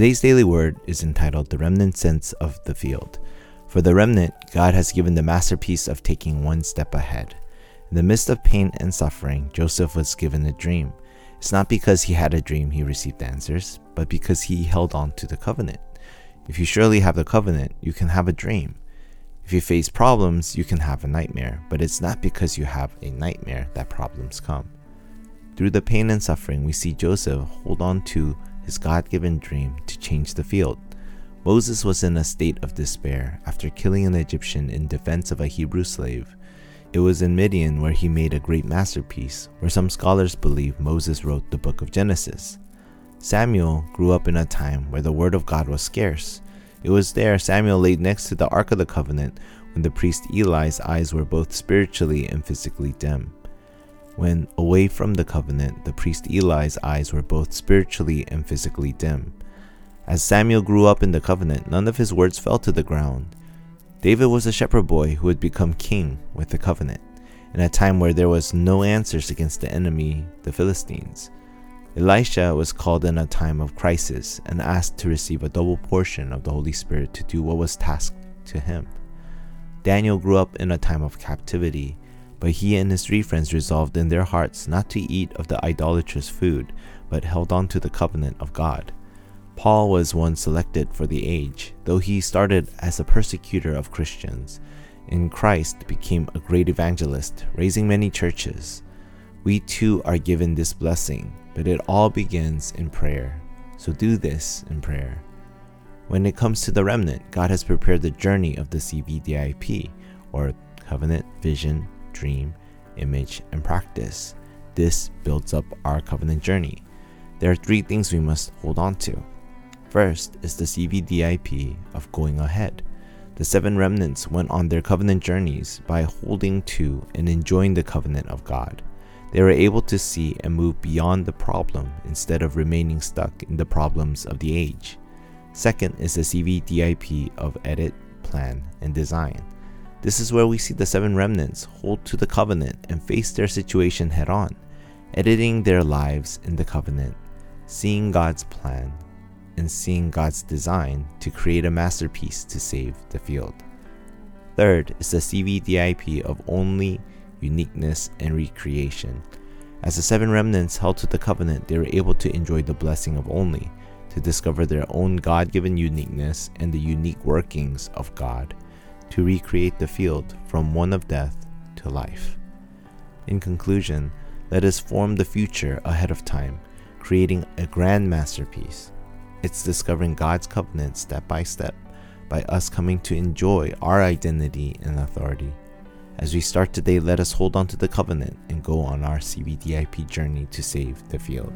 Today's daily word is entitled The Remnant Sense of the Field. For the remnant, God has given the masterpiece of taking one step ahead. In the midst of pain and suffering, Joseph was given a dream. It's not because he had a dream he received answers, but because he held on to the covenant. If you surely have the covenant, you can have a dream. If you face problems, you can have a nightmare, but it's not because you have a nightmare that problems come. Through the pain and suffering, we see Joseph hold on to his God given dream to change the field. Moses was in a state of despair after killing an Egyptian in defense of a Hebrew slave. It was in Midian where he made a great masterpiece, where some scholars believe Moses wrote the book of Genesis. Samuel grew up in a time where the word of God was scarce. It was there Samuel laid next to the Ark of the Covenant when the priest Eli's eyes were both spiritually and physically dim. When away from the covenant, the priest Eli's eyes were both spiritually and physically dim. As Samuel grew up in the covenant, none of his words fell to the ground. David was a shepherd boy who had become king with the covenant, in a time where there was no answers against the enemy, the Philistines. Elisha was called in a time of crisis and asked to receive a double portion of the Holy Spirit to do what was tasked to him. Daniel grew up in a time of captivity but he and his three friends resolved in their hearts not to eat of the idolatrous food, but held on to the covenant of God. Paul was one selected for the age, though he started as a persecutor of Christians. In Christ became a great evangelist, raising many churches. We too are given this blessing, but it all begins in prayer. So do this in prayer. When it comes to the remnant, God has prepared the journey of the CVDIP, or Covenant Vision dream, image, and practice. This builds up our covenant journey. There are three things we must hold on to. First is the CVDIP of going ahead. The seven remnants went on their covenant journeys by holding to and enjoying the covenant of God. They were able to see and move beyond the problem instead of remaining stuck in the problems of the age. Second is the CVDIP of edit, plan, and design. This is where we see the seven remnants hold to the covenant and face their situation head on, editing their lives in the covenant, seeing God's plan, and seeing God's design to create a masterpiece to save the field. Third is the CVDIP of only, uniqueness, and recreation. As the seven remnants held to the covenant, they were able to enjoy the blessing of only, to discover their own God given uniqueness and the unique workings of God to recreate the field from one of death to life. In conclusion, let us form the future ahead of time, creating a grand masterpiece. It's discovering God's covenant step by step by us coming to enjoy our identity and authority. As we start today, let us hold on to the covenant and go on our CVDIP journey to save the field.